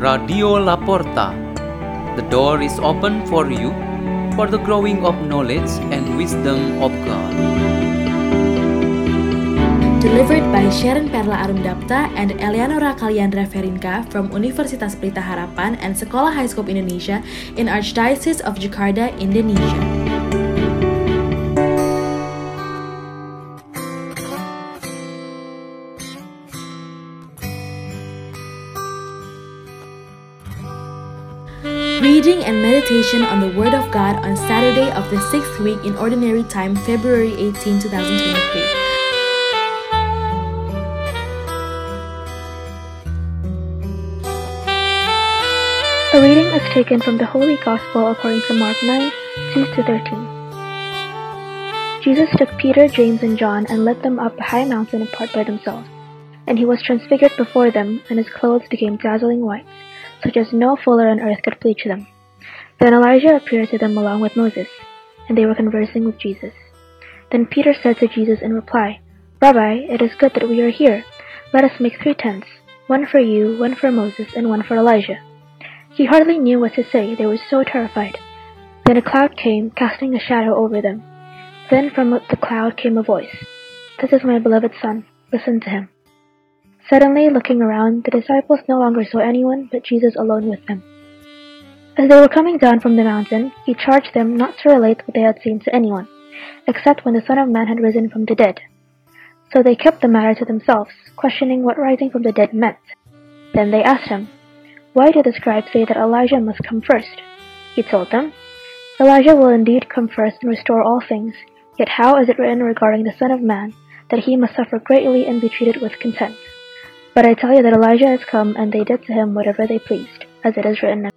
Radio Laporta. The door is open for you for the growing of knowledge and wisdom of God. Delivered by Sharon Perla Arumdapta and Eleonora Kaliandra Ferinka from Universitas Pelita Harapan and Sekolah High School Indonesia in Archdiocese of Jakarta, Indonesia. Reading and meditation on the Word of God on Saturday of the sixth week in Ordinary Time, February 18, 2023. A reading is taken from the Holy Gospel according to Mark 9 2 to 13. Jesus took Peter, James, and John and led them up a high mountain apart by themselves. And he was transfigured before them, and his clothes became dazzling white, such as no fuller on earth could bleach them. Then Elijah appeared to them along with Moses, and they were conversing with Jesus. Then Peter said to Jesus in reply, Rabbi, it is good that we are here. Let us make three tents, one for you, one for Moses, and one for Elijah. He hardly knew what to say, they were so terrified. Then a cloud came, casting a shadow over them. Then from the cloud came a voice This is my beloved Son, listen to him. Suddenly, looking around, the disciples no longer saw anyone but Jesus alone with them. As they were coming down from the mountain, he charged them not to relate what they had seen to anyone, except when the Son of Man had risen from the dead. So they kept the matter to themselves, questioning what rising from the dead meant. Then they asked him, why do the scribes say that Elijah must come first? He told them, Elijah will indeed come first and restore all things, yet how is it written regarding the Son of Man that he must suffer greatly and be treated with contempt? But I tell you that Elijah has come, and they did to him whatever they pleased, as it is written.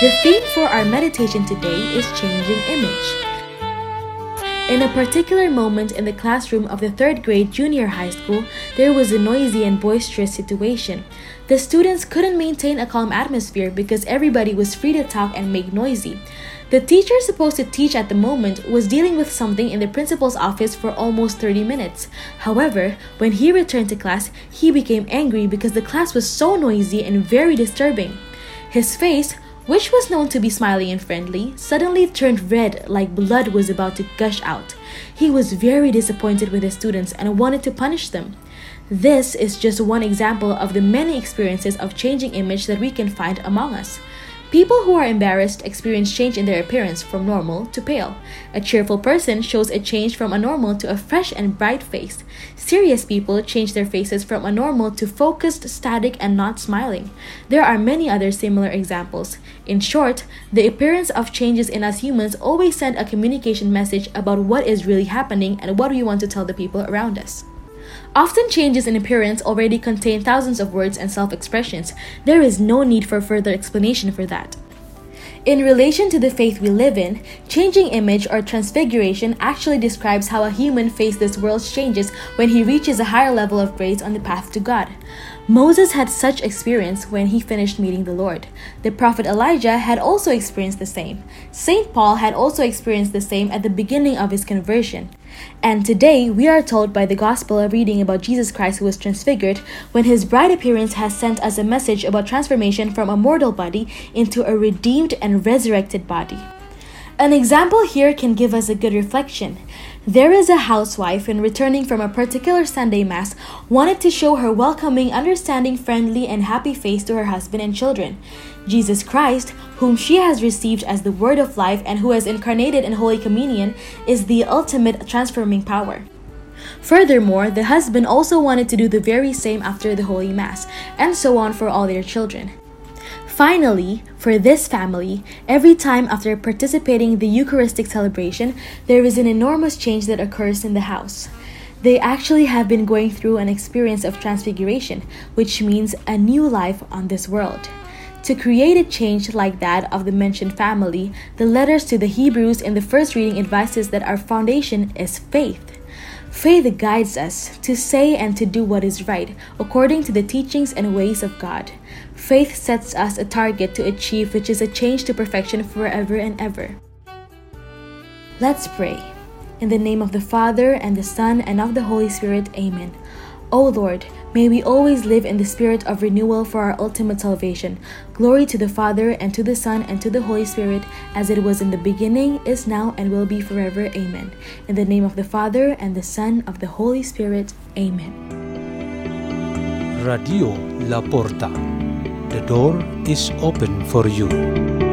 The theme for our meditation today is changing image. In a particular moment in the classroom of the third grade junior high school, there was a noisy and boisterous situation. The students couldn't maintain a calm atmosphere because everybody was free to talk and make noisy. The teacher supposed to teach at the moment was dealing with something in the principal's office for almost 30 minutes. However, when he returned to class, he became angry because the class was so noisy and very disturbing. His face, which was known to be smiling and friendly, suddenly turned red like blood was about to gush out. He was very disappointed with his students and wanted to punish them. This is just one example of the many experiences of changing image that we can find among us. People who are embarrassed experience change in their appearance from normal to pale. A cheerful person shows a change from a normal to a fresh and bright face. Serious people change their faces from a normal to focused, static, and not smiling. There are many other similar examples. In short, the appearance of changes in us humans always send a communication message about what is really happening and what we want to tell the people around us. Often changes in appearance already contain thousands of words and self expressions. There is no need for further explanation for that. In relation to the faith we live in, changing image or transfiguration actually describes how a human faces this world's changes when he reaches a higher level of grace on the path to God. Moses had such experience when he finished meeting the Lord. The prophet Elijah had also experienced the same. St. Paul had also experienced the same at the beginning of his conversion. And today, we are told by the Gospel reading about Jesus Christ who was transfigured when his bright appearance has sent us a message about transformation from a mortal body into a redeemed and resurrected body. An example here can give us a good reflection. There is a housewife, in returning from a particular Sunday Mass, wanted to show her welcoming, understanding, friendly, and happy face to her husband and children. Jesus Christ, whom she has received as the Word of life and who has incarnated in Holy Communion, is the ultimate transforming power. Furthermore, the husband also wanted to do the very same after the Holy Mass, and so on for all their children. Finally, for this family, every time after participating in the Eucharistic celebration, there is an enormous change that occurs in the house. They actually have been going through an experience of transfiguration, which means a new life on this world. To create a change like that of the mentioned family, the letters to the Hebrews in the first reading advises that our foundation is faith. Faith guides us to say and to do what is right, according to the teachings and ways of God. Faith sets us a target to achieve, which is a change to perfection forever and ever. Let's pray. In the name of the Father, and the Son, and of the Holy Spirit, Amen. O Lord, may we always live in the spirit of renewal for our ultimate salvation. Glory to the Father, and to the Son, and to the Holy Spirit, as it was in the beginning, is now, and will be forever. Amen. In the name of the Father, and the Son, of the Holy Spirit. Amen. Radio La Porta. The door is open for you.